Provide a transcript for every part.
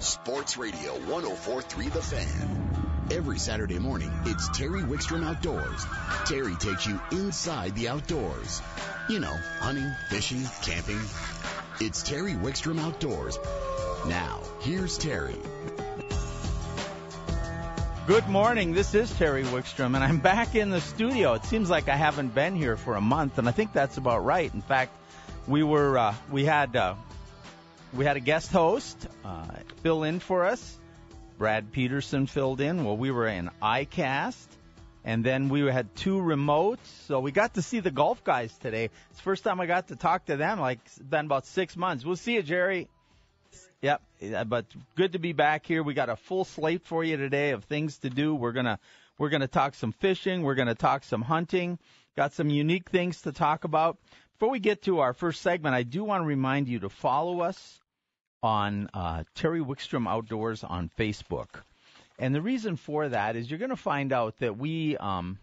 Sports Radio 1043 The Fan. Every Saturday morning, it's Terry Wickstrom Outdoors. Terry takes you inside the outdoors. You know, hunting, fishing, camping. It's Terry Wickstrom Outdoors. Now, here's Terry. Good morning. This is Terry Wickstrom, and I'm back in the studio. It seems like I haven't been here for a month, and I think that's about right. In fact, we were uh, we had uh, we had a guest host uh, fill in for us. Brad Peterson filled in Well, we were in ICAST. And then we had two remotes, so we got to see the golf guys today. It's the first time I got to talk to them, like it's been about six months. We'll see you, Jerry. Yep, but good to be back here. We got a full slate for you today of things to do. We're gonna we're gonna talk some fishing. We're gonna talk some hunting. Got some unique things to talk about. Before we get to our first segment, I do want to remind you to follow us on uh, Terry Wickstrom Outdoors on Facebook. And the reason for that is you're going to find out that we um,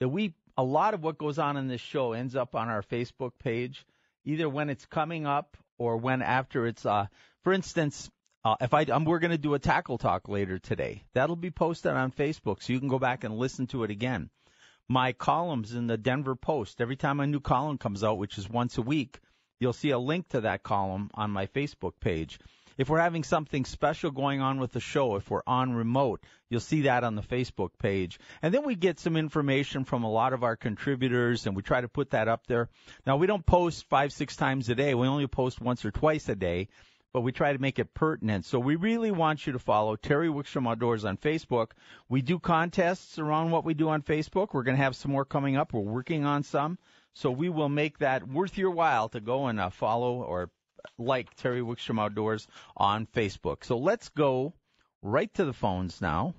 that we a lot of what goes on in this show ends up on our Facebook page, either when it's coming up or when after it's. Uh, for instance, uh, if I um, we're going to do a tackle talk later today, that'll be posted on Facebook, so you can go back and listen to it again. My columns in the Denver Post, every time a new column comes out, which is once a week, you'll see a link to that column on my Facebook page. If we're having something special going on with the show, if we're on remote, you'll see that on the Facebook page. And then we get some information from a lot of our contributors and we try to put that up there. Now we don't post five, six times a day. We only post once or twice a day, but we try to make it pertinent. So we really want you to follow Terry Wickstrom Outdoors on Facebook. We do contests around what we do on Facebook. We're going to have some more coming up. We're working on some. So we will make that worth your while to go and uh, follow or like Terry Wickstrom Outdoors on Facebook. So let's go right to the phones now.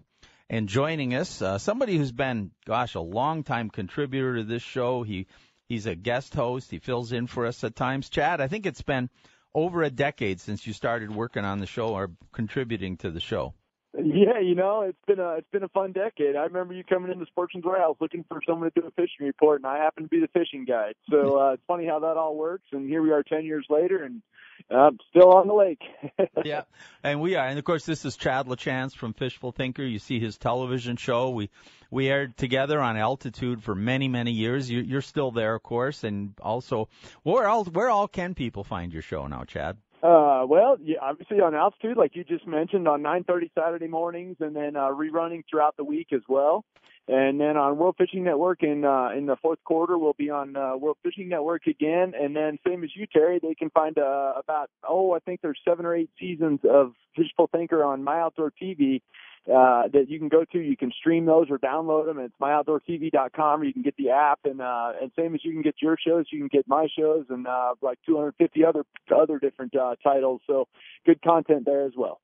And joining us, uh, somebody who's been, gosh, a long time contributor to this show. He he's a guest host. He fills in for us at times. Chad, I think it's been over a decade since you started working on the show or contributing to the show. Yeah, you know, it's been a it's been a fun decade. I remember you coming into Sportsman's Warehouse looking for someone to do a fishing report, and I happened to be the fishing guide. So uh, it's funny how that all works. And here we are, ten years later, and uh, still on the lake. yeah, and we are. And of course, this is Chad LaChance from Fishful Thinker. You see his television show. We we aired together on Altitude for many many years. You, you're still there, of course, and also where all where all can people find your show now, Chad? Uh, well, yeah, obviously on altitude, like you just mentioned, on 9:30 Saturday mornings, and then uh, rerunning throughout the week as well. And then on World Fishing Network in uh, in the fourth quarter, we'll be on uh, World Fishing Network again. And then same as you, Terry, they can find uh, about oh, I think there's seven or eight seasons of Fishful Thinker on My Outdoor TV uh, that you can go to. You can stream those or download them. It's myoutdoortv.com, or you can get the app. And uh, and same as you can get your shows, you can get my shows and uh, like 250 other other different uh, titles. So good content there as well.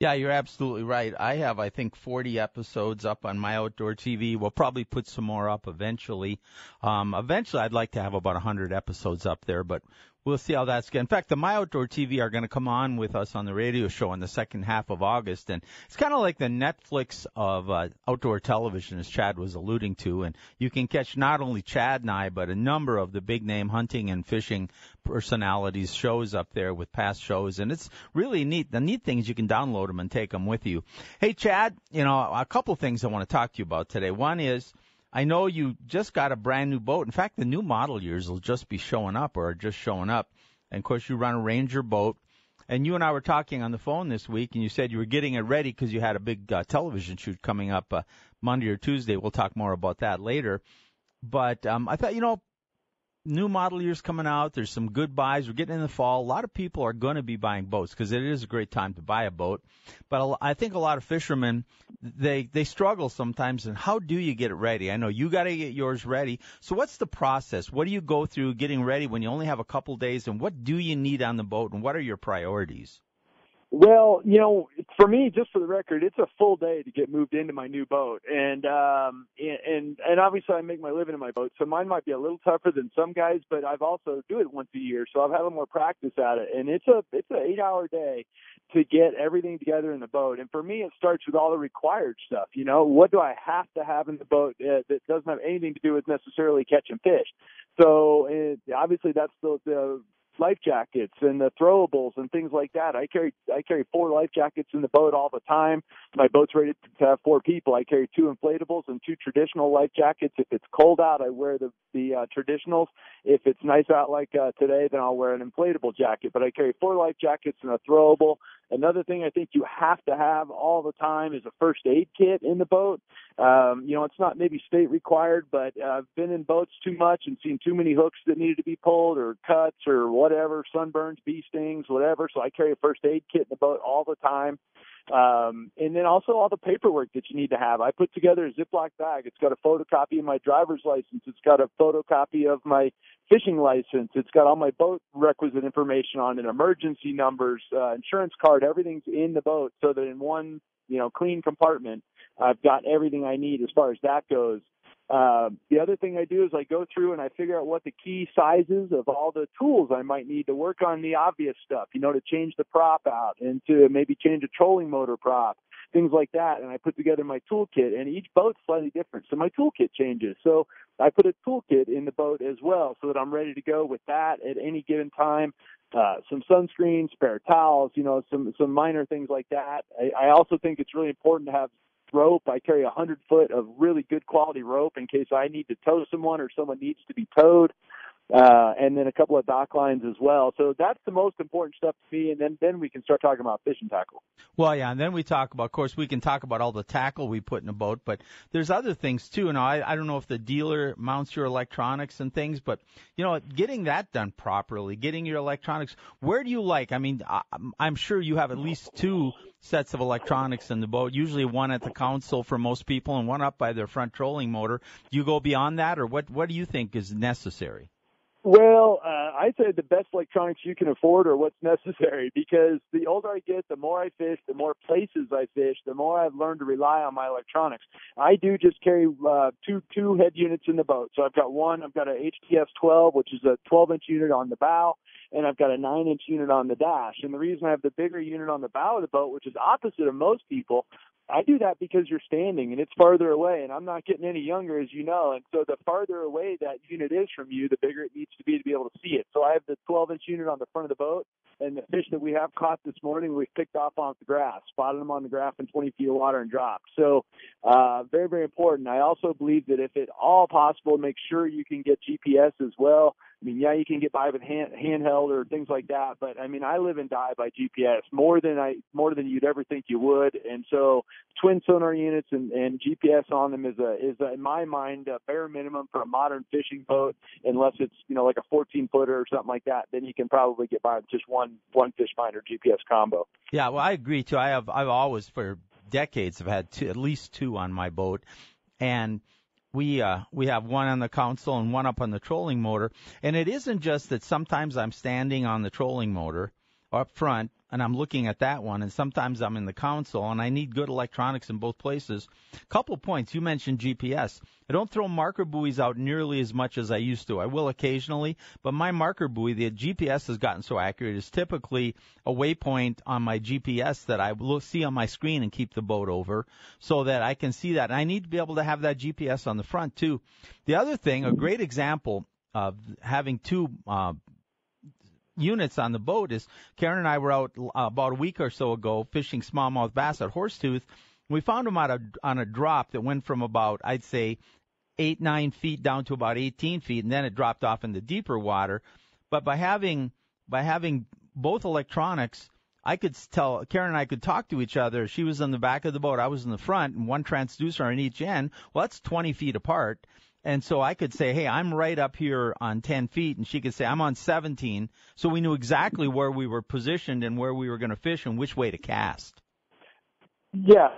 Yeah, you're absolutely right. I have, I think, 40 episodes up on my outdoor TV. We'll probably put some more up eventually. Um, eventually, I'd like to have about 100 episodes up there, but we'll see how that's going. In fact, the My Outdoor TV are going to come on with us on the radio show in the second half of August, and it's kind of like the Netflix of uh, outdoor television, as Chad was alluding to. And you can catch not only Chad and I, but a number of the big name hunting and fishing personalities shows up there with past shows, and it's really neat. The neat thing is you can download them and take them with you. Hey, Chad, you know a couple things I want to talk to you about today. One is I know you just got a brand new boat. In fact, the new model years will just be showing up or are just showing up. And of course, you run a Ranger boat. And you and I were talking on the phone this week, and you said you were getting it ready because you had a big uh, television shoot coming up uh, Monday or Tuesday. We'll talk more about that later. But um, I thought, you know, new model years coming out. There's some good buys. We're getting in the fall. A lot of people are going to be buying boats because it is a great time to buy a boat. But I think a lot of fishermen they they struggle sometimes. And how do you get it ready? I know you got to get yours ready. So what's the process? What do you go through getting ready when you only have a couple days? And what do you need on the boat? And what are your priorities? Well, you know, for me, just for the record, it's a full day to get moved into my new boat, and um, and and obviously I make my living in my boat, so mine might be a little tougher than some guys, but I've also do it once a year, so I've had a little more practice at it, and it's a it's an eight hour day to get everything together in the boat, and for me, it starts with all the required stuff. You know, what do I have to have in the boat uh, that doesn't have anything to do with necessarily catching fish? So it, obviously, that's the, the life jackets and the throwables and things like that. I carry I carry four life jackets in the boat all the time. My boat's rated to have four people. I carry two inflatables and two traditional life jackets. If it's cold out, I wear the the uh, traditionals. If it's nice out like uh, today, then I'll wear an inflatable jacket. But I carry four life jackets and a throwable. Another thing I think you have to have all the time is a first aid kit in the boat. Um, you know, it's not maybe state required, but uh, I've been in boats too much and seen too many hooks that needed to be pulled or cuts or whatever, sunburns, bee stings, whatever. So I carry a first aid kit in the boat all the time. Um, and then also all the paperwork that you need to have. I put together a Ziploc bag. It's got a photocopy of my driver's license. It's got a photocopy of my fishing license. It's got all my boat requisite information on it, emergency numbers, uh, insurance card. Everything's in the boat so that in one, you know, clean compartment, I've got everything I need as far as that goes. Uh, the other thing I do is I go through and I figure out what the key sizes of all the tools I might need to work on the obvious stuff, you know, to change the prop out and to maybe change a trolling motor prop, things like that. And I put together my toolkit and each boat's slightly different. So my toolkit changes. So I put a toolkit in the boat as well so that I'm ready to go with that at any given time. Uh, some sunscreen, spare towels, you know, some some minor things like that. I, I also think it's really important to have rope. I carry a hundred foot of really good quality rope in case I need to tow someone or someone needs to be towed. Uh, and then a couple of dock lines as well. So that's the most important stuff to me. And then, then we can start talking about fishing tackle. Well, yeah. And then we talk about, of course, we can talk about all the tackle we put in a boat, but there's other things too. Now, I, I don't know if the dealer mounts your electronics and things, but you know, getting that done properly, getting your electronics, where do you like? I mean, I, I'm sure you have at least two sets of electronics in the boat, usually one at the console for most people and one up by their front trolling motor. You go beyond that or what, what do you think is necessary? Well, uh, I'd say the best electronics you can afford are what's necessary because the older I get, the more I fish, the more places I fish, the more I've learned to rely on my electronics. I do just carry uh, two two head units in the boat. So I've got one, I've got a HDS 12, which is a 12 inch unit on the bow, and I've got a nine inch unit on the dash. And the reason I have the bigger unit on the bow of the boat, which is opposite of most people, I do that because you're standing and it's farther away and I'm not getting any younger as you know. And so the farther away that unit is from you, the bigger it needs to be to be able to see it. So I have the 12 inch unit on the front of the boat and the fish that we have caught this morning, we picked off off the grass, spotted them on the grass in 20 feet of water and dropped. So, uh, very, very important. I also believe that if at all possible, make sure you can get GPS as well. I mean, yeah, you can get by with hand, handheld or things like that, but I mean, I live and die by GPS more than I, more than you'd ever think you would. And so twin sonar units and, and GPS on them is a, is a, in my mind, a bare minimum for a modern fishing boat, unless it's, you know, like a 14 footer or something like that, then you can probably get by with just one, one fish finder GPS combo. Yeah, well, I agree too. I have, I've always for decades have had two, at least two on my boat and, we uh, we have one on the console and one up on the trolling motor. And it isn't just that sometimes I'm standing on the trolling motor up front and I'm looking at that one, and sometimes I'm in the console and I need good electronics in both places. Couple points. You mentioned GPS. I don't throw marker buoys out nearly as much as I used to. I will occasionally, but my marker buoy, the GPS has gotten so accurate, is typically a waypoint on my GPS that I will see on my screen and keep the boat over so that I can see that. And I need to be able to have that GPS on the front too. The other thing, a great example of having two uh, units on the boat is Karen and I were out uh, about a week or so ago fishing smallmouth bass at Horsetooth. We found them on a on a drop that went from about I'd say eight nine feet down to about 18 feet, and then it dropped off into deeper water. But by having by having both electronics, I could tell Karen and I could talk to each other. She was in the back of the boat, I was in the front, and one transducer on each end. Well, that's 20 feet apart. And so I could say, hey, I'm right up here on 10 feet, and she could say, I'm on 17. So we knew exactly where we were positioned and where we were going to fish and which way to cast. Yeah,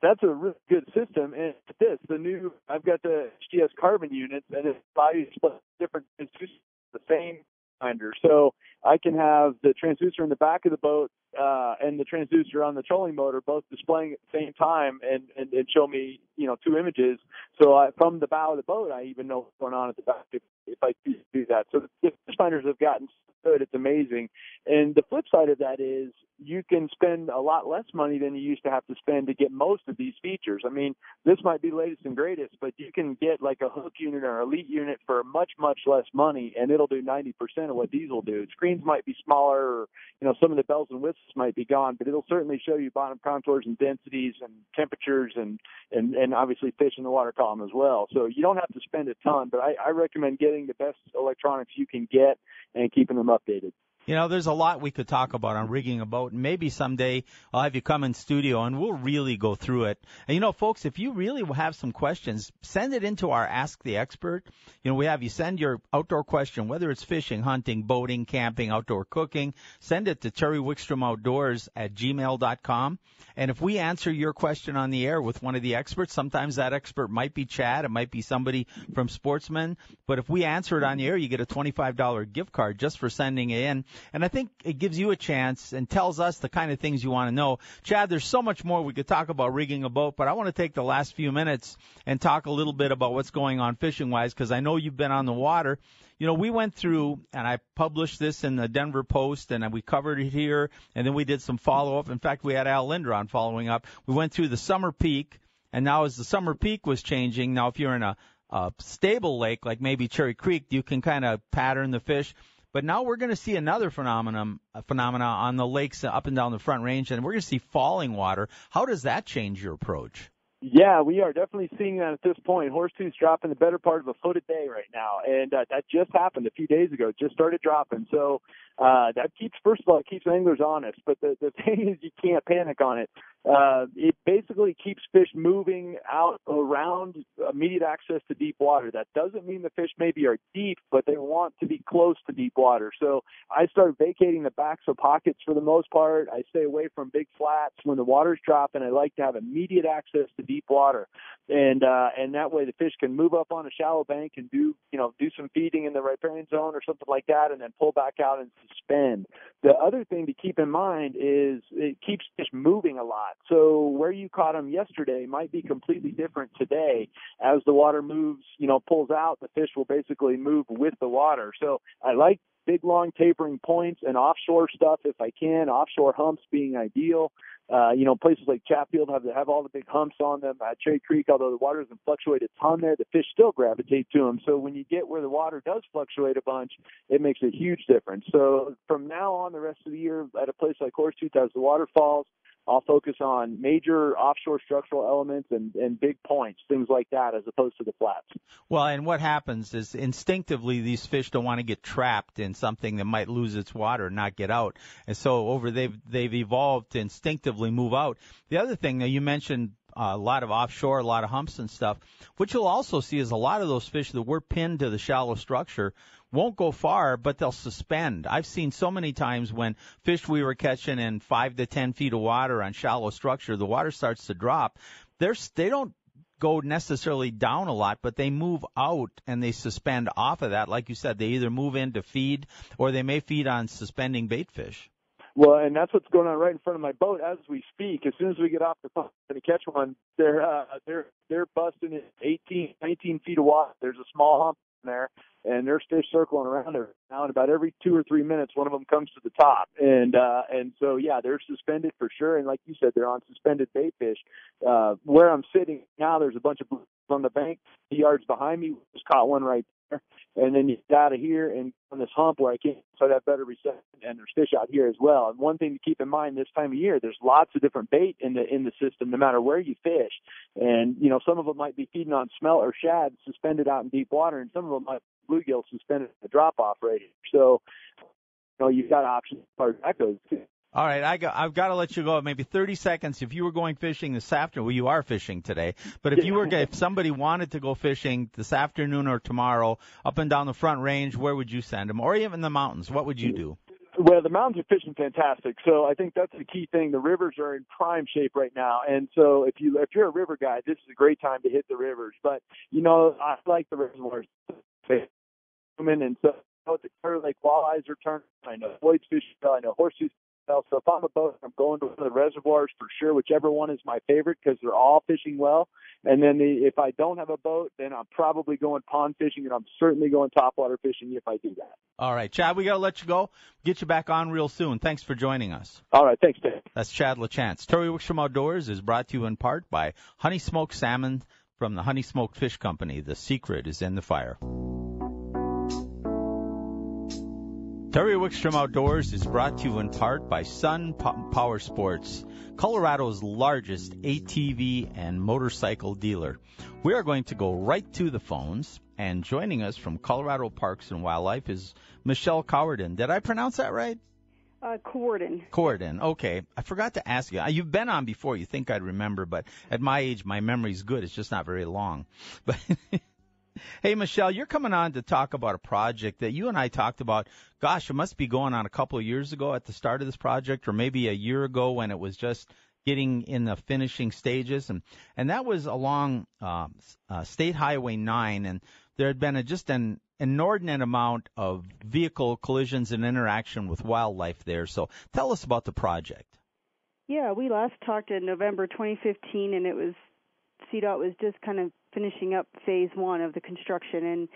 that's a really good system. And this, the new, I've got the HDS carbon units, and it allows split different the same finder. So I can have the transducer in the back of the boat uh, and the transducer on the trolling motor both displaying at the same time and, and, and show me, you know, two images. So I, from the bow of the boat, I even know what's going on at the back if, if I do that. So the fish finders have gotten good. It's amazing. And the flip side of that is you can spend a lot less money than you used to have to spend to get most of these features. I mean, this might be latest and greatest, but you can get like a hook unit or elite unit for much, much less money and it'll do 90% of what these will do. Screen screens might be smaller, or you know some of the bells and whistles might be gone, but it'll certainly show you bottom contours and densities and temperatures and and and obviously fish in the water column as well. So you don't have to spend a ton, but I, I recommend getting the best electronics you can get and keeping them updated. You know, there's a lot we could talk about on rigging a boat. And maybe someday I'll have you come in studio and we'll really go through it. And you know, folks, if you really have some questions, send it into our Ask the Expert. You know, we have you send your outdoor question, whether it's fishing, hunting, boating, camping, outdoor cooking, send it to Terry Wickstrom Outdoors at gmail.com. And if we answer your question on the air with one of the experts, sometimes that expert might be Chad, it might be somebody from Sportsman. But if we answer it on the air, you get a $25 gift card just for sending it in. And I think it gives you a chance and tells us the kind of things you want to know. Chad, there's so much more we could talk about rigging a boat, but I want to take the last few minutes and talk a little bit about what's going on fishing wise because I know you've been on the water. You know, we went through and I published this in the Denver Post and we covered it here and then we did some follow up. In fact, we had Al Lindner on following up. We went through the summer peak and now as the summer peak was changing, now if you're in a, a stable lake like maybe Cherry Creek, you can kind of pattern the fish. But now we're going to see another phenomenon, phenomena on the lakes up and down the Front Range, and we're going to see falling water. How does that change your approach? Yeah, we are definitely seeing that at this point. Horsetooth's dropping the better part of a foot a day right now, and uh, that just happened a few days ago. Just started dropping, so uh, that keeps first of all it keeps anglers honest. But the the thing is, you can't panic on it. Uh, it basically keeps fish moving out around immediate access to deep water. That doesn't mean the fish maybe are deep, but they want to be close to deep water. So I start vacating the backs of pockets for the most part. I stay away from big flats when the water's dropping. I like to have immediate access to deep water, and uh, and that way the fish can move up on a shallow bank and do you know do some feeding in the riparian zone or something like that, and then pull back out and suspend. The other thing to keep in mind is it keeps fish moving a lot. So where you caught them yesterday might be completely different today. As the water moves, you know, pulls out, the fish will basically move with the water. So I like big long tapering points and offshore stuff if I can, offshore humps being ideal. Uh, you know, places like Chatfield have have all the big humps on them. At Cherry Creek, although the water doesn't fluctouate a ton there, the fish still gravitate to them. So when you get where the water does fluctuate a bunch, it makes a huge difference. So from now on, the rest of the year, at a place like Horsetooth, as the water falls, I'll focus on major offshore structural elements and, and big points, things like that, as opposed to the flats. Well, and what happens is instinctively these fish don't want to get trapped in something that might lose its water and not get out, and so over they've they've evolved to instinctively move out. The other thing that you mentioned a lot of offshore, a lot of humps and stuff. What you'll also see is a lot of those fish that were pinned to the shallow structure won't go far, but they'll suspend. I've seen so many times when fish we were catching in five to ten feet of water on shallow structure, the water starts to drop. They're, they don't go necessarily down a lot, but they move out and they suspend off of that. Like you said, they either move in to feed or they may feed on suspending bait fish. Well, and that's what's going on right in front of my boat as we speak. As soon as we get off the phone and catch one, they're uh, they're they're busting at 18, 19 feet of water. There's a small hump in there, and there's fish circling around there now. And about every two or three minutes, one of them comes to the top, and uh, and so yeah, they're suspended for sure. And like you said, they're on suspended bait fish. Uh, where I'm sitting now, there's a bunch of blues on the bank, yards behind me. Just caught one right there, and then you get out of here and on this hump where I can't so that better reception and there's fish out here as well. And one thing to keep in mind this time of year, there's lots of different bait in the in the system, no matter where you fish. And you know, some of them might be feeding on smelt or shad suspended out in deep water, and some of them might bluegill suspended at the drop off rate. So you know, you've got options as far as that goes too. All right, I got, I've got to let you go. Maybe 30 seconds. If you were going fishing this afternoon, well, you are fishing today. But if you were, if somebody wanted to go fishing this afternoon or tomorrow, up and down the Front Range, where would you send them? Or even the mountains, what would you do? Well, the mountains are fishing fantastic, so I think that's the key thing. The rivers are in prime shape right now, and so if you if you're a river guy, this is a great time to hit the rivers. But you know, I like the reservoirs, and so the Clear Lake walleyes are turning. I know Floyd's fishing. I know horseshoes well. So if I'm a boat, I'm going to one of the reservoirs for sure, whichever one is my favorite because they're all fishing well. And then the, if I don't have a boat, then I'm probably going pond fishing, and I'm certainly going topwater fishing if I do that. All right, Chad, we got to let you go. Get you back on real soon. Thanks for joining us. All right, thanks, Dave. That's Chad LaChance. Terry Wickstrom Outdoors is brought to you in part by Honey Smoked Salmon from the Honey Smoked Fish Company. The secret is in the fire. Terry Wickstrom Outdoors is brought to you in part by Sun Power Sports, Colorado's largest ATV and motorcycle dealer. We are going to go right to the phones, and joining us from Colorado Parks and Wildlife is Michelle Cowardin. Did I pronounce that right? Uh, Corden. Corden. Okay. I forgot to ask you. Uh, you've been on before. You think I'd remember, but at my age, my memory's good. It's just not very long. But hey, Michelle, you're coming on to talk about a project that you and I talked about. Gosh, it must be going on a couple of years ago at the start of this project, or maybe a year ago when it was just getting in the finishing stages, and and that was along uh, uh, State Highway 9, and there had been a, just an inordinate amount of vehicle collisions and interaction with wildlife there. So tell us about the project. Yeah, we last talked in November 2015, and it was CDOT was just kind of finishing up phase one of the construction, and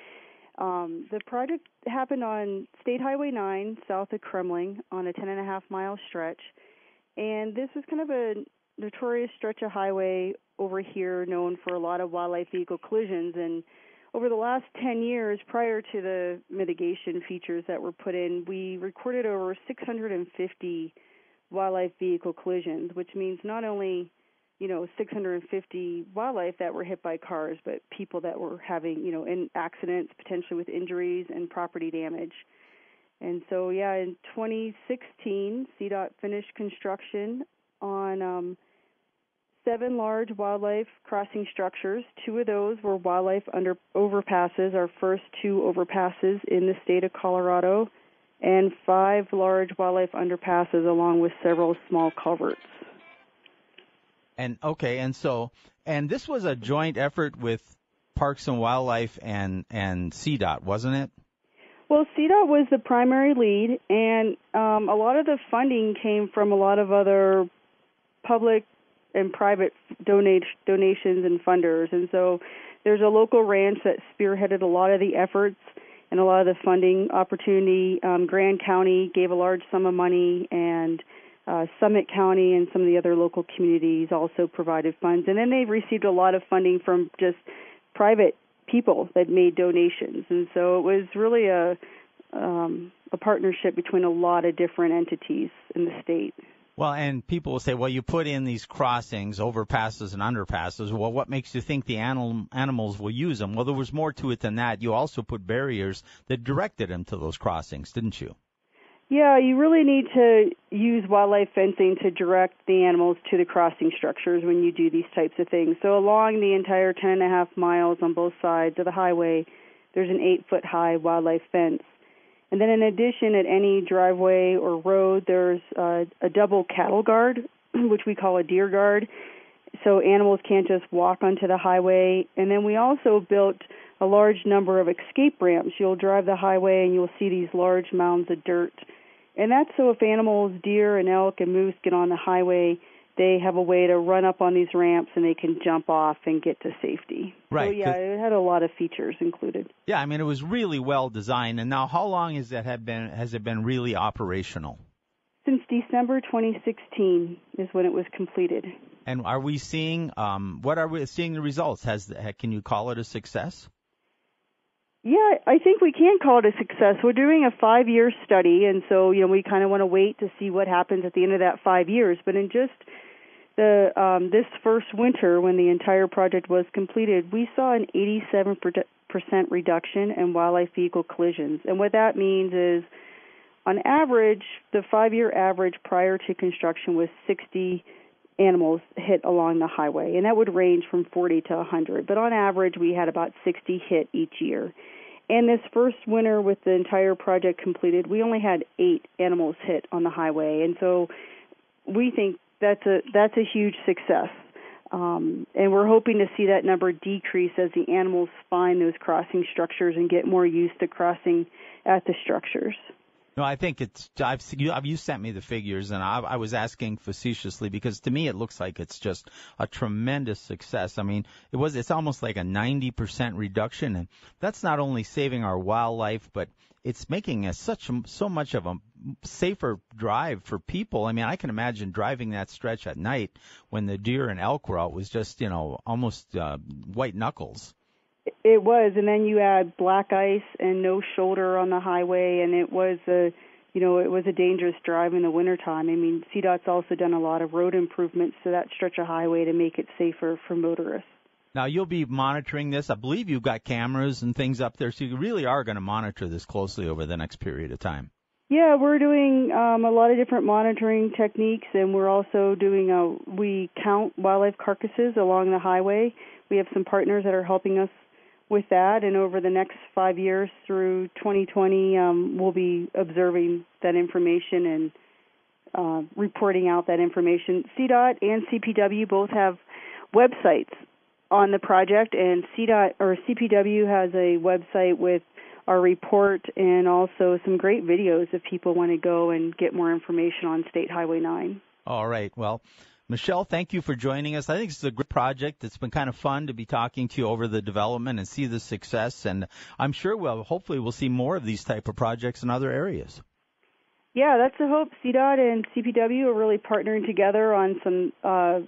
um, the project happened on State Highway 9 south of Kremmling on a 10 and a half mile stretch, and this is kind of a notorious stretch of highway over here known for a lot of wildlife vehicle collisions. And over the last 10 years prior to the mitigation features that were put in, we recorded over 650 wildlife vehicle collisions, which means not only you know 650 wildlife that were hit by cars, but people that were having you know in accidents, potentially with injuries and property damage. And so yeah, in 2016, CDOT finished construction on um, seven large wildlife crossing structures. Two of those were wildlife under overpasses, our first two overpasses in the state of Colorado, and five large wildlife underpasses along with several small culverts. And okay, and so and this was a joint effort with Parks and Wildlife and and CDOT, wasn't it? Well, CDOT was the primary lead, and um, a lot of the funding came from a lot of other public and private donate donations and funders. And so there's a local ranch that spearheaded a lot of the efforts and a lot of the funding opportunity. Um, Grand County gave a large sum of money, and uh, Summit County and some of the other local communities also provided funds. And then they received a lot of funding from just private people that made donations. And so it was really a um, a partnership between a lot of different entities in the state. Well, and people will say, well, you put in these crossings, overpasses and underpasses. Well, what makes you think the animal, animals will use them? Well, there was more to it than that. You also put barriers that directed them to those crossings, didn't you? Yeah, you really need to use wildlife fencing to direct the animals to the crossing structures when you do these types of things. So along the entire ten and a half miles on both sides of the highway, there's an eight foot high wildlife fence and then in addition, at any driveway or road, there's uh, a double cattle guard, which we call a deer guard. So animals can't just walk onto the highway. And then we also built a large number of escape ramps. You'll drive the highway and you'll see these large mounds of dirt. And that's so if animals, deer and elk and moose get on the highway, they have a way to run up on these ramps and they can jump off and get to safety. Right. So yeah, it had a lot of features included. Yeah, I mean it was really well designed. And now, how long has that have been? Has it been really operational? Since December 2016 is when it was completed. And are we seeing? Um, what are we seeing the results? Has can you call it a success? Yeah, I think we can call it a success. We're doing a five year study, and so, you know, we kind of want to wait to see what happens at the end of that five years. But in just the um, this first winter, when the entire project was completed, we saw an 87% reduction in wildlife vehicle collisions. And what that means is, on average, the five year average prior to construction was 60 animals hit along the highway, and that would range from 40 to 100. But on average, we had about 60 hit each year. And this first winter, with the entire project completed, we only had eight animals hit on the highway, and so we think that's a that's a huge success. Um, and we're hoping to see that number decrease as the animals find those crossing structures and get more used to crossing at the structures. No, I think it's. I've you, you sent me the figures, and I, I was asking facetiously because to me it looks like it's just a tremendous success. I mean, it was. It's almost like a 90% reduction, and that's not only saving our wildlife, but it's making a, such so much of a safer drive for people. I mean, I can imagine driving that stretch at night when the deer and elk were out was just you know almost uh, white knuckles. It was, and then you add black ice and no shoulder on the highway, and it was a, you know, it was a dangerous drive in the wintertime. I mean, CDOT's also done a lot of road improvements to that stretch of highway to make it safer for motorists. Now you'll be monitoring this. I believe you've got cameras and things up there, so you really are going to monitor this closely over the next period of time. Yeah, we're doing um, a lot of different monitoring techniques, and we're also doing a we count wildlife carcasses along the highway. We have some partners that are helping us with that, and over the next five years through 2020, um, we'll be observing that information and uh, reporting out that information. CDOT and CPW both have websites on the project, and CDOT or CPW has a website with our report and also some great videos if people want to go and get more information on State Highway 9. All right. Well, Michelle, thank you for joining us. I think this is a great project. It's been kind of fun to be talking to you over the development and see the success. And I'm sure we'll hopefully we'll see more of these type of projects in other areas. Yeah, that's the hope. CDOT and CPW are really partnering together on some uh,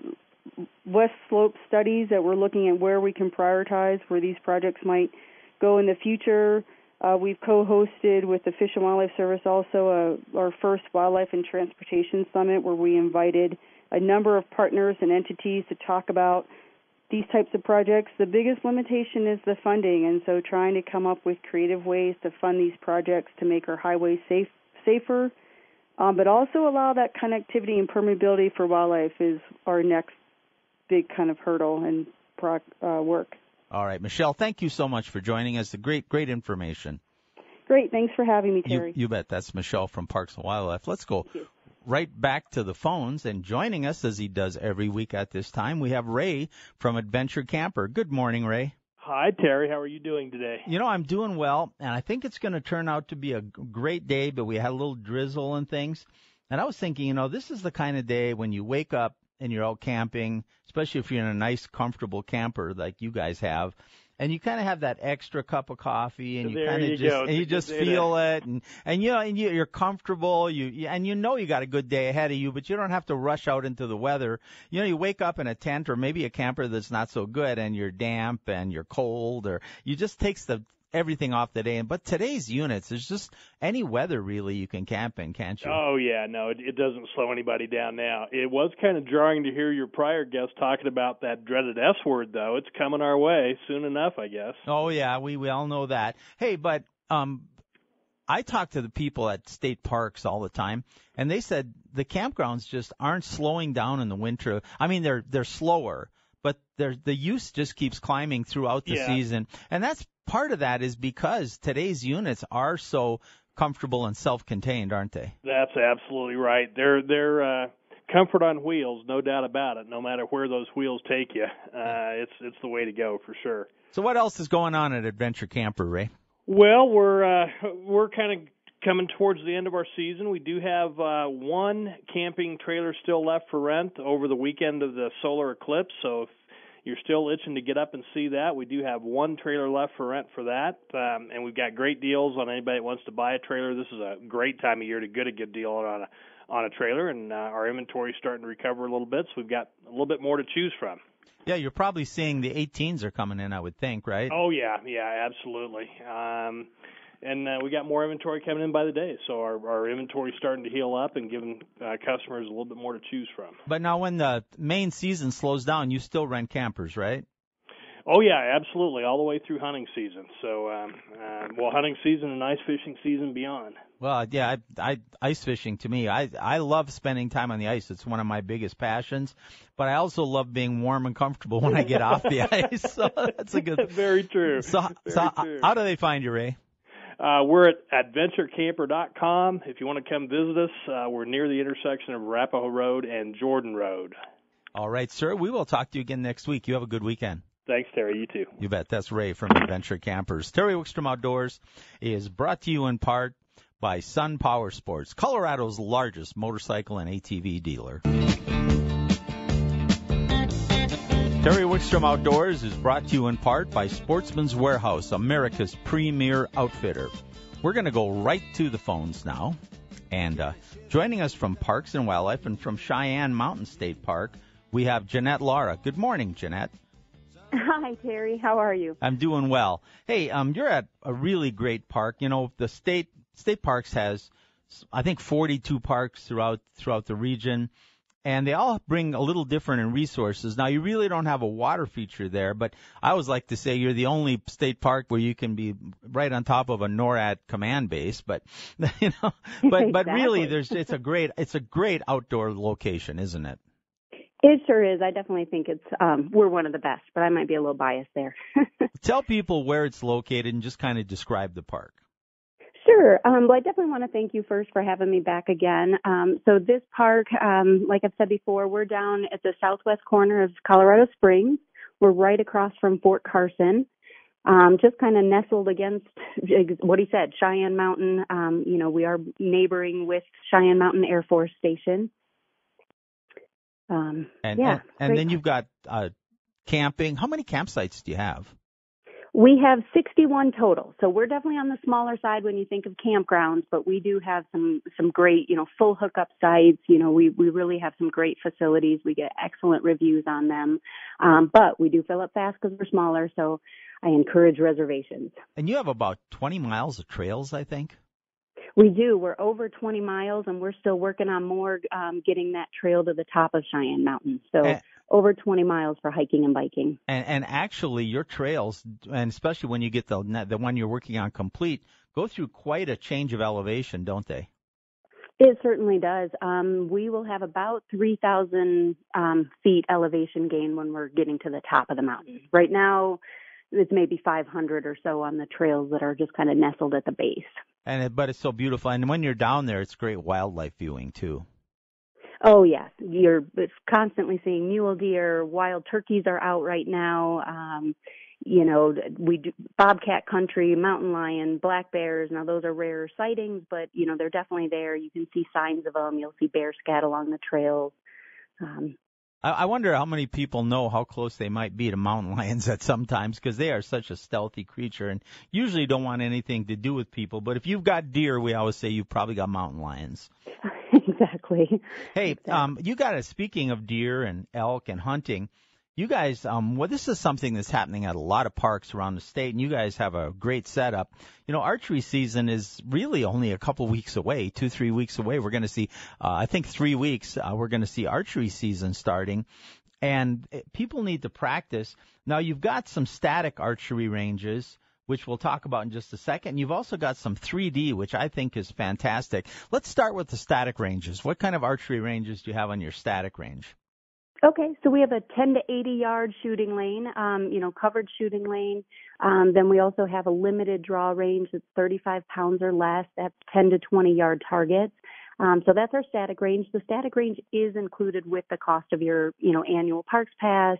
West Slope studies that we're looking at where we can prioritize where these projects might go in the future. Uh, we've co-hosted with the Fish and Wildlife Service also a, our first Wildlife and Transportation Summit where we invited a number of partners and entities to talk about these types of projects. The biggest limitation is the funding, and so trying to come up with creative ways to fund these projects to make our highways safe, safer, um, but also allow that connectivity and permeability for wildlife is our next big kind of hurdle and pro- uh, work. All right, Michelle, thank you so much for joining us. The great, great information. Great, thanks for having me, Terry. You, you bet. That's Michelle from Parks and Wildlife. Let's go right back to the phones and joining us as he does every week at this time. We have Ray from Adventure Camper. Good morning, Ray. Hi, Terry. How are you doing today? You know, I'm doing well, and I think it's going to turn out to be a great day, but we had a little drizzle and things. And I was thinking, you know, this is the kind of day when you wake up and you're out camping, especially if you're in a nice, comfortable camper like you guys have, and you kind of have that extra cup of coffee, and you kind of just and you just feel it, and and you know, and you, you're comfortable, you, you and you know you got a good day ahead of you, but you don't have to rush out into the weather. You know, you wake up in a tent or maybe a camper that's not so good, and you're damp and you're cold, or you just takes the everything off the day. And but today's units, there's just any weather really you can camp in, can't you? Oh yeah, no, it, it doesn't slow anybody down now. It was kind of jarring to hear your prior guest talking about that dreaded S word, though. It's coming our way soon enough, I guess. Oh yeah, we we all know that. Hey, but um. I talk to the people at state parks all the time, and they said the campgrounds just aren't slowing down in the winter. I mean, they're they're slower, but the use just keeps climbing throughout the Yeah. season, and that's part of that is because today's units are so comfortable and self-contained, aren't they? That's absolutely right. They're they're uh, comfort on wheels, no doubt about it. No matter where those wheels take you, uh, it's it's the way to go for sure. So what else is going on at Adventure Camper, Ray? Well, we're uh, we're kind of coming towards the end of our season. We do have uh, one camping trailer still left for rent over the weekend of the solar eclipse. So if you're still itching to get up and see that, we do have one trailer left for rent for that, um, and we've got great deals on anybody that wants to buy a trailer. This is a great time of year to get a good deal on a on a trailer, and uh, our inventory is starting to recover a little bit, so we've got a little bit more to choose from. Yeah, you're probably seeing the 18s are coming in, I would think, right? Oh yeah, yeah, absolutely. Um, and uh, we got more inventory coming in by the day, so our our inventory's starting to heal up and giving uh, customers a little bit more to choose from. But now when the main season slows down, you still rent campers, right? Oh yeah, absolutely, all the way through hunting season. So, um, uh, well, hunting season and ice fishing season beyond. Well, yeah, I, I ice fishing to me, I I love spending time on the ice. It's one of my biggest passions. But I also love being warm and comfortable when I get off the ice. So that's a good. Very true. So, Very so true. how do they find you, Ray? Uh, we're at adventurecamper.com. If you want to come visit us, uh, we're near the intersection of Arapahoe Road and Jordan Road. All right, sir. We will talk to you again next week. You have a good weekend. Thanks, Terry. You too. You bet. That's Ray from Adventure Campers. Terry Wickstrom Outdoors is brought to you in part by Sun Power Sports, Colorado's largest motorcycle and ATV dealer. Terry Wickstrom Outdoors is brought to you in part by Sportsman's Warehouse, America's premier outfitter. We're going to go right to the phones now. And uh, joining us from Parks and Wildlife and from Cheyenne Mountain State Park, we have Jeanette Lara. Good morning, Jeanette. Hi, Terry. How are you? I'm doing well. Hey, um, you're at a really great park. You know, the state state parks has, I think, 42 parks throughout throughout the region, and they all bring a little different in resources. Now, you really don't have a water feature there, but I always like to say you're the only state park where you can be right on top of a NORAD command base. But you know, but but really, there's it's a great it's a great outdoor location, isn't it? It sure is. I definitely think it's um we're one of the best, but I might be a little biased there. Tell people where it's located and just kind of describe the park. Sure. Um, well, I definitely want to thank you first for having me back again. Um, so this park, um, like I've said before, we're down at the southwest corner of Colorado Springs. We're right across from Fort Carson. Um, just kind of nestled against what he said, Cheyenne Mountain. Um, you know, we are neighboring with Cheyenne Mountain Air Force Station. Um, And yeah, and, and then you've got uh, camping. How many campsites do you have? We have 61 total, so we're definitely on the smaller side when you think of campgrounds. But we do have some some great, you know, full hookup sites. You know, we we really have some great facilities. We get excellent reviews on them, um, but we do fill up fast because we're smaller. So I encourage reservations. And you have about 20 miles of trails, I think. We do. We're over 20 miles, and we're still working on more, um, getting that trail to the top of Cheyenne Mountain. So Eh. over 20 miles for hiking and biking. And, and actually, your trails, and especially when you get the the one you're working on complete, go through quite a change of elevation, don't they? It certainly does. Um, we will have about 3,000 um, feet elevation gain when we're getting to the top of the mountain. Right now, it's maybe 500 or so on the trails that are just kind of nestled at the base. And it, but it's so beautiful. And when you're down there, it's great wildlife viewing too. Oh yes, you're constantly seeing mule deer, wild turkeys are out right now. Um, you know, we do bobcat country, mountain lion, black bears. Now those are rare sightings, but you know they're definitely there. You can see signs of them. You'll see bear scat along the trails. Um, I, I wonder how many people know how close they might be to mountain lions at sometimes because they are such a stealthy creature and usually don't want anything to do with people. But if you've got deer, we always say you've probably got mountain lions. exactly. Hey, um, you got a speaking of deer and elk and hunting. You guys, um, well, this is something that's happening at a lot of parks around the state, and you guys have a great setup. You know, archery season is really only a couple weeks away, two, three weeks away. We're going to see, uh, I think, three weeks. Uh, we're going to see archery season starting, and uh, people need to practice. Now, you've got some static archery ranges which we'll talk about in just a second. You've also got some 3D, which I think is fantastic. Let's start with the static ranges. What kind of archery ranges do you have on your static range? Okay, so we have a 10 to 80 yard shooting lane, um, you know, covered shooting lane. Um, then we also have a limited draw range that's 35 pounds or less. That's 10 to 20 yard targets. Um, so that's our static range. The static range is included with the cost of your, you know, annual parks pass.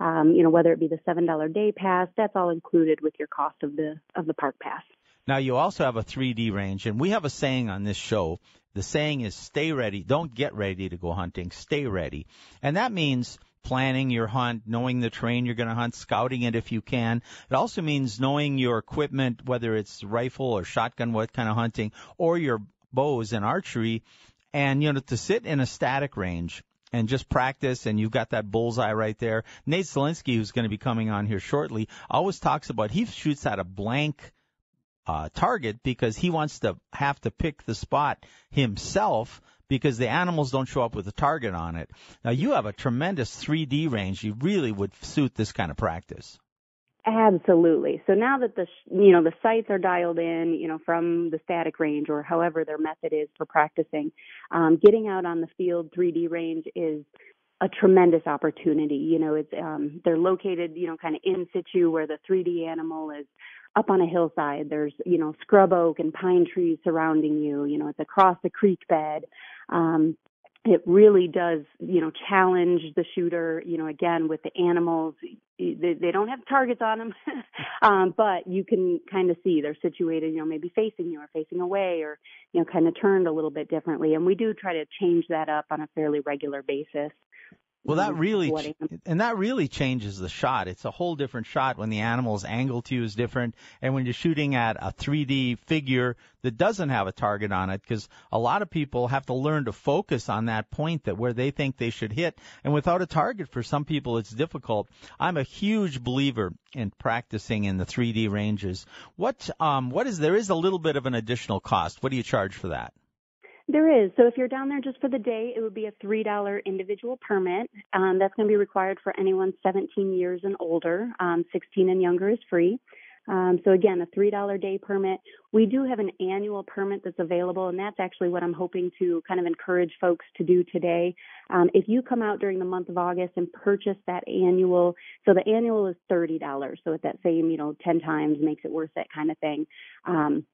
Um, you know, whether it be the seven dollar day pass, that's all included with your cost of the of the park pass. Now you also have a 3D range, and we have a saying on this show. The saying is stay ready. Don't get ready to go hunting. Stay ready. And that means planning your hunt, knowing the terrain you're going to hunt, scouting it if you can. It also means knowing your equipment, whether it's rifle or shotgun, what kind of hunting, or your bows and archery. And, you know, to sit in a static range and just practice and you've got that bullseye right there. Nate Zelinsky, who's going to be coming on here shortly, always talks about he shoots at a blank uh, target because he wants to have to pick the spot himself because the animals don't show up with a target on it. Now you have a tremendous 3D range. You really would suit this kind of practice. Absolutely. So now that the you know the sites are dialed in, you know from the static range or however their method is for practicing, um, getting out on the field 3D range is a tremendous opportunity. You know, it's um, they're located you know kind of in situ where the 3D animal is up on a hillside. There's you know scrub oak and pine trees surrounding you. You know, it's across the creek bed. Um, it really does, you know, challenge the shooter. You know, again with the animals, they, they don't have targets on them, um, but you can kind of see they're situated, you know, maybe facing you or facing away, or you know, kind of turned a little bit differently. And we do try to change that up on a fairly regular basis. Well, that really and that really changes the shot. It's a whole different shot when the animal's angle to you is different, and when you're shooting at a 3D figure that doesn't have a target on it, because a lot of people have to learn to focus on that point that where they think they should hit, and without a target, for some people it's difficult. I'm a huge believer in practicing in the 3D ranges. What um what is there is a little bit of an additional cost. What do you charge for that? There is. So if you're down there just for the day, it would be a $3 individual permit. Um, that's going to be required for anyone 17 years and older. Um, 16 and younger is free. Um, so again, a $3 day permit. We do have an annual permit that's available, and that's actually what I'm hoping to kind of encourage folks to do today. Um, if you come out during the month of August and purchase that annual, so the annual is $30. So at that same, you know, 10 times makes it worth it kind of thing. Um,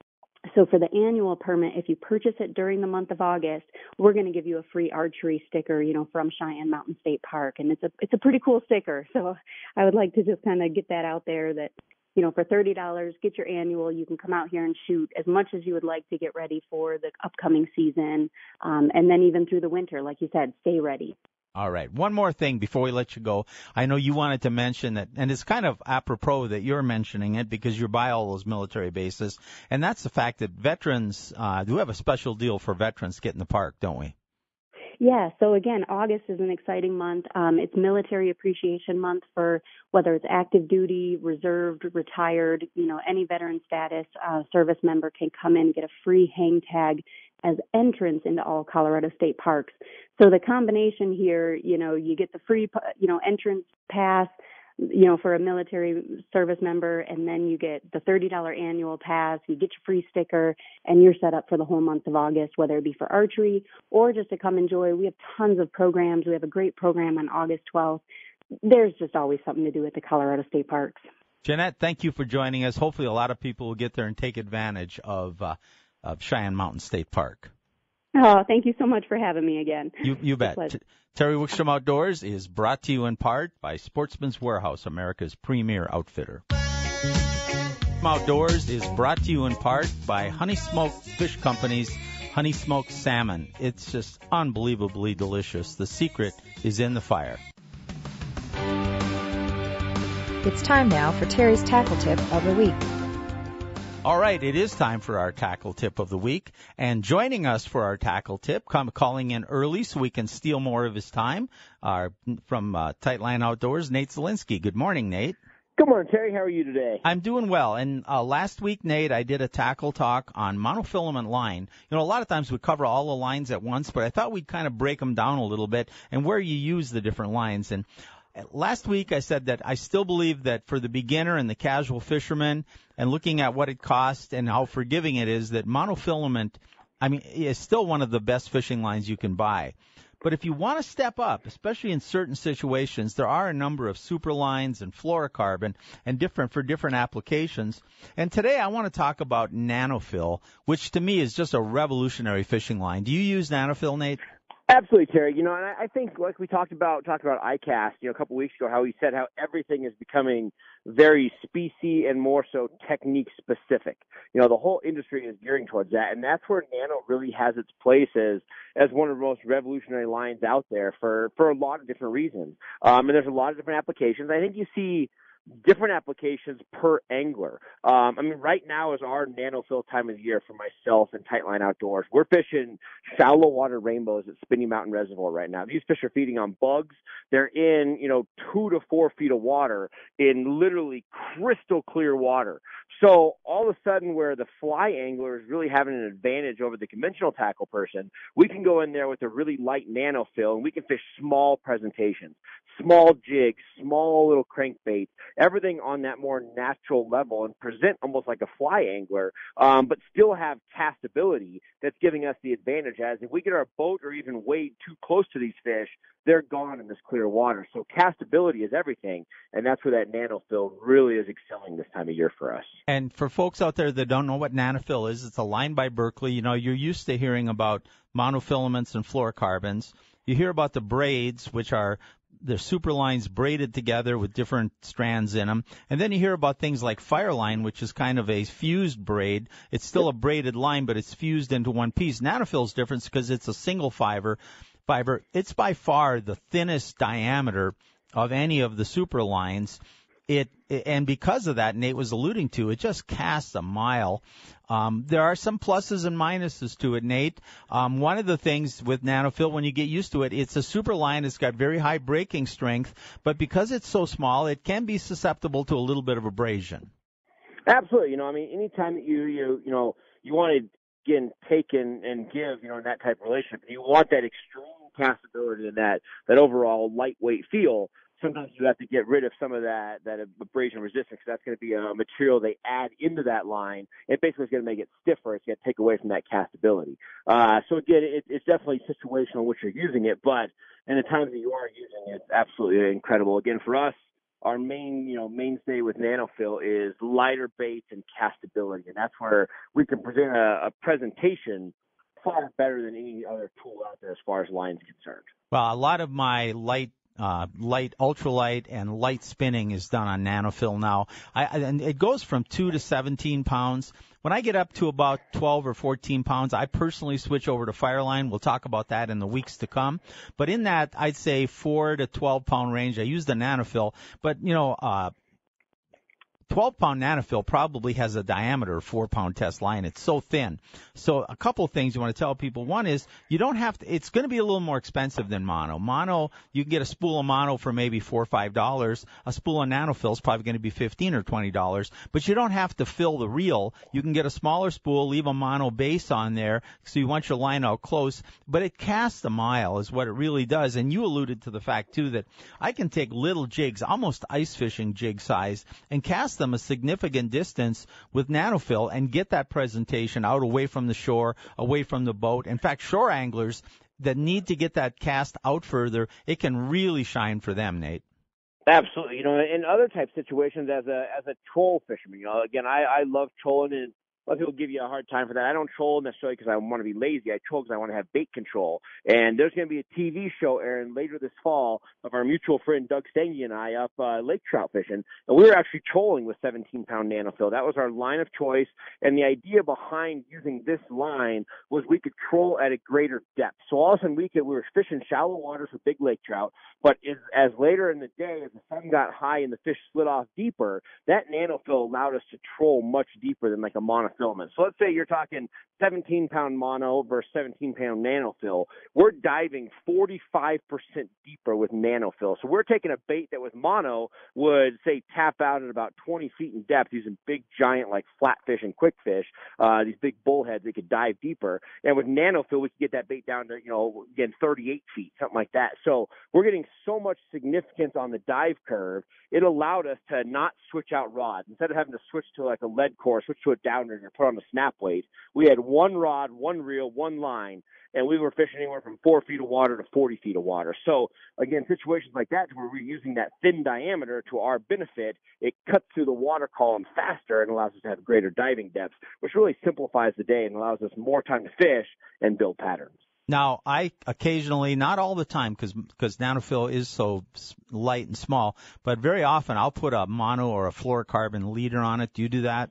so for the annual permit, if you purchase it during the month of August, we're going to give you a free archery sticker, you know, from Cheyenne Mountain State Park, and it's a it's a pretty cool sticker. So I would like to just kind of get that out there that you know for thirty dollars, get your annual. You can come out here and shoot as much as you would like to get ready for the upcoming season, um, and then even through the winter, like you said, stay ready. All right. One more thing before we let you go. I know you wanted to mention that, and it's kind of apropos that you're mentioning it because you're by all those military bases, and that's the fact that veterans uh, do have a special deal for veterans getting in the park, don't we? Yeah, so again, August is an exciting month. Um, it's Military Appreciation Month for whether it's active duty, reserved, retired, you know, any veteran status uh, service member can come in get a free hang tag as entrance into all Colorado state parks. So the combination here, you know, you get the free, you know, entrance pass, you know, for a military service member, and then you get the $30 annual pass, you get your free sticker, and you're set up for the whole month of August, whether it be for archery or just to come enjoy. We have tons of programs. We have a great program on August 12th. There's just always something to do at the Colorado State Parks. Jeanette, thank you for joining us. Hopefully, a lot of people will get there and take advantage of uh, of Cheyenne Mountain State Park. Oh, thank you so much for having me again. You, you bet. Terry Wickstrom Outdoors is brought to you in part by Sportsman's Warehouse, America's premier outfitter. Outdoors is brought to you in part by Honey Smoked Fish Company's Honey Smoked Salmon. It's just unbelievably delicious. The secret is in the fire. It's time now for Terry's tackle tip of the week. All right, it is time for our tackle tip of the week. And joining us for our tackle tip, come calling in early so we can steal more of his time, uh, from uh, Tightline Outdoors, Nate Zelinsky. Good morning, Nate. Good morning, Terry. How are you today? I'm doing well. And uh, last week, Nate, I did a tackle talk on monofilament line. You know, a lot of times we cover all the lines at once, but I thought we'd kind of break them down a little bit and where you use the different lines. And last week I said that I still believe that for the beginner and the casual fisherman and looking at what it costs and how forgiving it is that monofilament I mean is still one of the best fishing lines you can buy. But if you want to step up, especially in certain situations, there are a number of super lines and fluorocarbon and different for different applications. And today I want to talk about nanofil, which to me is just a revolutionary fishing line. Do you use nanofil, Nate? Absolutely, Terry. You know, and I think like we talked about talked about ICAST, you know, a couple weeks ago, how he said how everything is becoming very species and more so technique specific. You know, the whole industry is gearing towards that, and that's where Nano really has its place as as one of the most revolutionary lines out there for for a lot of different reasons. Um, and there's a lot of different applications. I think you see different applications per angler. Um, I mean, right now is our nanofil time of the year for myself and Tightline Outdoors. We're fishing shallow water rainbows at Spinney Mountain Reservoir right now. These fish are feeding on bugs. They're in, you know, two to four feet of water in literally crystal clear water. So all of a sudden, where the fly angler is really having an advantage over the conventional tackle person, we can go in there with a really light nanofil and we can fish small presentations, small jigs, small little crankbaits, everything on that more natural level and present almost like a fly angler, um, but still have castability that's giving us the advantage. As if we get our boat or even wade too close to these fish, they're gone in this clear water. So castability is everything, and that's where that nanofil really is excelling this time of year for us. And for folks out there that don't know what nanofil is, it's a line by Berkley. You know, you're used to hearing about monofilaments and fluorocarbons. You hear about the braids, which are the super lines braided together with different strands in them. And then you hear about things like Fireline, which is kind of a fused braid. It's still a braided line, but it's fused into one piece. Nanofil is different because it's a single fiber. fiber. It's by far the thinnest diameter of any of the super lines. It, and because of that, Nate was alluding to, it just casts a mile. Um, there are some pluses and minuses to it, Nate. Um, one of the things with NanoFil, when you get used to it, it's a super line. It's got very high breaking strength, but because it's so small, it can be susceptible to a little bit of abrasion. Absolutely. You know, I mean, anytime that you you you know you want to again take and, and give, you know, in that type of relationship, you want that extreme castability and that that overall lightweight feel sometimes you have to get rid of some of that that abrasion resistance because that's going to be a material they add into that line. It basically is going to make it stiffer. It's going to take away from that castability. Uh, so again, it, it's definitely situational which you're using it, but in the times that you are using it, it's absolutely incredible. Again, for us, our main, you know, mainstay with Nanofil is lighter baits and castability, and that's where we can present a, a presentation far better than any other tool out there as far as lines concerned. Well, a lot of my light uh, light, ultralight, and light spinning is done on NanoFil now. I, and it goes from two to 17 pounds. When I get up to about 12 or 14 pounds, I personally switch over to Fireline. We'll talk about that in the weeks to come. But in that, I'd say four to 12 pound range. I use the NanoFil, but you know, uh, 12 pound NanoFil probably has a diameter of 4 pound test line. It's so thin. So a couple of things you want to tell people. One is you don't have to, it's going to be a little more expensive than mono. Mono, you can get a spool of mono for maybe 4 or 5 dollars. A spool of NanoFil is probably going to be 15 or 20 dollars, but you don't have to fill the reel. You can get a smaller spool, leave a mono base on there so you want your line out close, but it casts a mile is what it really does. And you alluded to the fact too that I can take little jigs, almost ice fishing jig size and cast them a significant distance with nanofil and get that presentation out away from the shore, away from the boat. In fact, shore anglers that need to get that cast out further, it can really shine for them, Nate. Absolutely. You know, in other type situations as a as a troll fisherman, you know, again, I I love trolling and a lot of people give you a hard time for that. I don't troll necessarily because I want to be lazy. I troll because I want to have bait control. And there's going to be a TV show airing later this fall of our mutual friend Doug Stange and I up uh, lake trout fishing, and we were actually trolling with 17 pound NanoFil. That was our line of choice, and the idea behind using this line was we could troll at a greater depth. So all of a sudden we could we were fishing shallow waters with big lake trout, but as, as later in the day, as the sun got high and the fish slid off deeper, that NanoFil allowed us to troll much deeper than like a mono filament. So let's say you're talking 17 pound mono versus 17 pound NanoFil. We're diving 45% deeper with NanoFil. So we're taking a bait that with mono would say tap out at about 20 feet in depth using big giant like flatfish and Kwikfish, uh, these big bullheads. They could dive deeper. And with NanoFil, we could get that bait down to, you know, again, 38 feet, something like that. So we're getting so much significance on the dive curve. It allowed us to not switch out rods. Instead of having to switch to like a lead core, switch to a downer or put on a snap weight, we had one rod, one reel, one line, and we were fishing anywhere from four feet of water to 40 feet of water. So again, situations like that where we're using that thin diameter to our benefit, it cuts through the water column faster and allows us to have greater diving depths, which really simplifies the day and allows us more time to fish and build patterns. Now, I occasionally, not all the time, because because NanoFil is so light and small, but very often I'll put a mono or a fluorocarbon leader on it. Do you do that?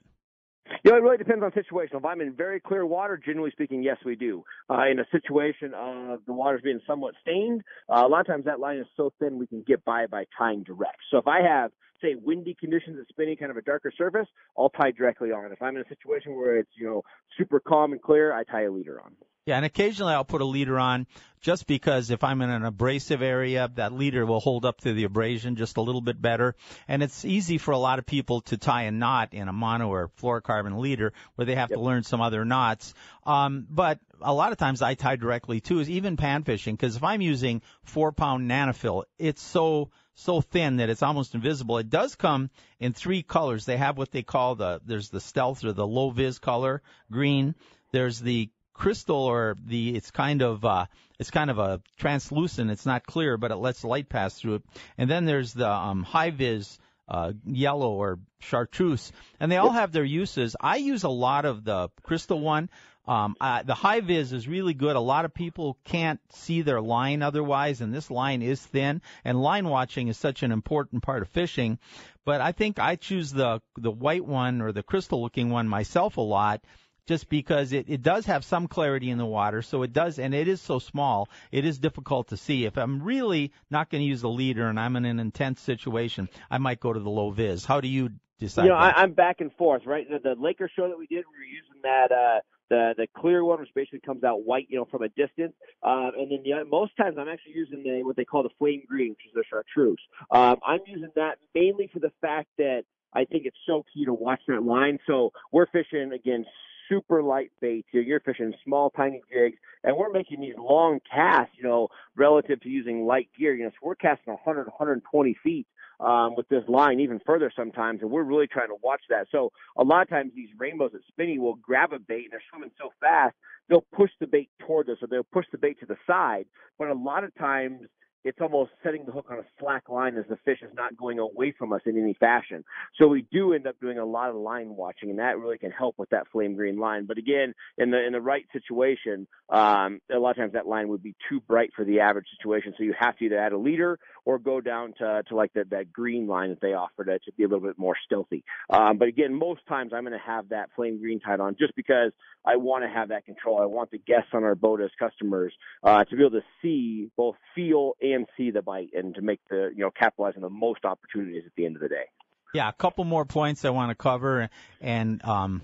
You know, it really depends on situation. If I'm in very clear water, generally speaking, yes, we do. Uh, in a situation of the water's being somewhat stained, uh, a lot of times that line is so thin we can get by by tying direct. So if I have, say, windy conditions and spinning kind of a darker surface, I'll tie directly on. If I'm in a situation where it's, you know, super calm and clear, I tie a leader on. Yeah, and occasionally I'll put a leader on just because if I'm in an abrasive area, that leader will hold up to the abrasion just a little bit better. And it's easy for a lot of people to tie a knot in a mono or fluorocarbon leader where they have yep. to learn some other knots. Um, but a lot of times I tie directly too, is even pan fishing, because if I'm using four pound NanoFil, it's so so thin that it's almost invisible. It does come in three colors. They have what they call the there's the stealth or the low vis color, green. There's the crystal or the it's kind of uh it's kind of a translucent it's not clear but it lets light pass through it and then there's the um high vis uh yellow or chartreuse and they all have their uses. I use a lot of the crystal one. Um uh, the high vis is really good. A lot of people can't see their line otherwise and this line is thin and line watching is such an important part of fishing. But i think i choose the the white one or the crystal looking one myself a lot just because it, it does have some clarity in the water. So it does, and it is so small, it is difficult to see. If I'm really not going to use the leader and I'm in an intense situation, I might go to the low vis. How do you decide? You know, that? I, I'm back and forth. Right, the, the Lakers show that we did, we were using that. uh the the clear one, which basically comes out white, you know, from a distance. Um, and then the, most times I'm actually using the what they call the flame green, which is the chartreuse. Um, I'm using that mainly for the fact that I think it's so key to watch that line. So we're fishing again super light baits. You know, you're fishing small, tiny jigs, and we're making these long casts. You know, relative to using light gear. You know, so we're casting 100, 120 feet um, with this line even further sometimes, and we're really trying to watch that. So a lot of times these rainbows at Spinney will grab a bait and they're swimming so fast they'll push the bait towards us or they'll push the bait to the side. But a lot of times it's almost setting the hook on a slack line as the fish is not going away from us in any fashion. So we do end up doing a lot of line watching, and that really can help with that flame green line. But again, in the in the right situation, um, a lot of times that line would be too bright for the average situation. So you have to either add a leader or go down to to like that that green line that they offer to, to be a little bit more stealthy. Um, but again, most times I'm going to have that flame green tied on just because I want to have that control. I want the guests on our boat as customers uh, to be able to see both feel and and see the bite and to make the you know capitalize on the most opportunities at the end of the day. Yeah, a couple more points I want to cover, and um,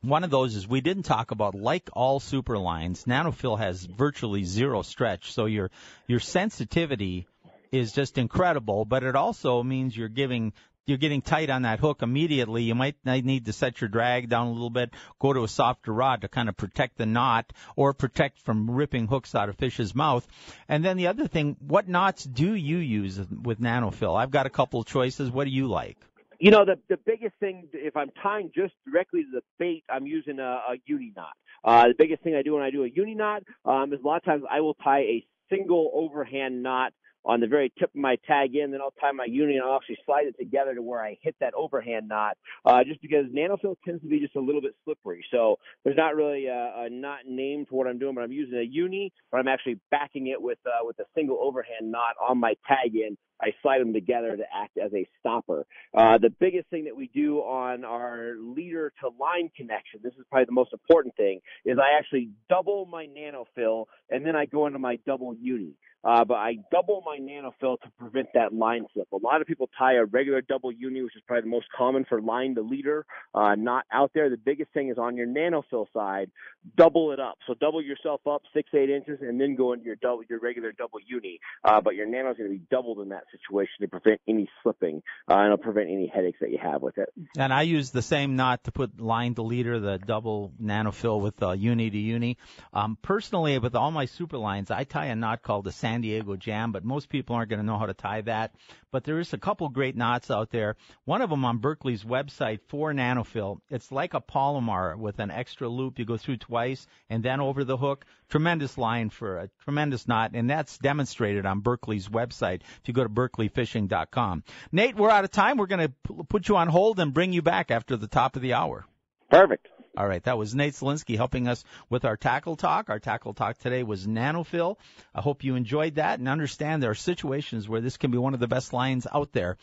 one of those is we didn't talk about like all super lines, NanoFil has virtually zero stretch, so your your sensitivity is just incredible, but it also means you're giving you're getting tight on that hook immediately, you might need to set your drag down a little bit, go to a softer rod to kind of protect the knot or protect from ripping hooks out of fish's mouth. And then the other thing, what knots do you use with NanoFil? I've got a couple of choices. What do you like? You know, the the biggest thing, if I'm tying just directly to the bait, I'm using a, a uni knot. Uh, the biggest thing I do when I do a uni knot um, is a lot of times I will tie a single overhand knot on the very tip of my tag in, then I'll tie my uni and I'll actually slide it together to where I hit that overhand knot, uh, just because NanoFil tends to be just a little bit slippery. So there's not really a, a knot named for what I'm doing, but I'm using a uni, but I'm actually backing it with, uh, with a single overhand knot on my tag in. I slide them together to act as a stopper. Uh, the biggest thing that we do on our leader to line connection, this is probably the most important thing, is I actually double my NanoFil and then I go into my double uni. Uh, but I double my NanoFil to prevent that line slip. A lot of people tie a regular double uni, which is probably the most common for line to leader, uh, not out there. The biggest thing is on your NanoFil side, double it up. So double yourself up six, eight inches and then go into your double, your regular double uni. Uh, but your nano is going to be doubled in that situation to prevent any slipping, uh, and it'll prevent any headaches that you have with it. And I use the same knot to put line to leader, the double NanoFil with uh, uni to uni. Um, personally, with all my super lines, I tie a knot called the San Diego Jam, but most people aren't going to know how to tie that. But there is a couple great knots out there. One of them on Berkley's website for NanoFil. It's like a Palomar with an extra loop. You go through twice and then over the hook. Tremendous line for a tremendous knot, and that's demonstrated on Berkley's website. If you go to berkleyfishing.com, Nate, we're out of time. We're going to put you on hold and bring you back after the top of the hour. Perfect. All right, that was Nate Zelinsky helping us with our tackle talk. Our tackle talk today was NanoFil. I hope you enjoyed that and understand there are situations where this can be one of the best lines out there.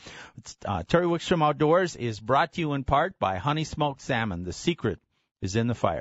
Uh, Terry Wickstrom Outdoors is brought to you in part by Honey Smoked Salmon. The secret is in the fire.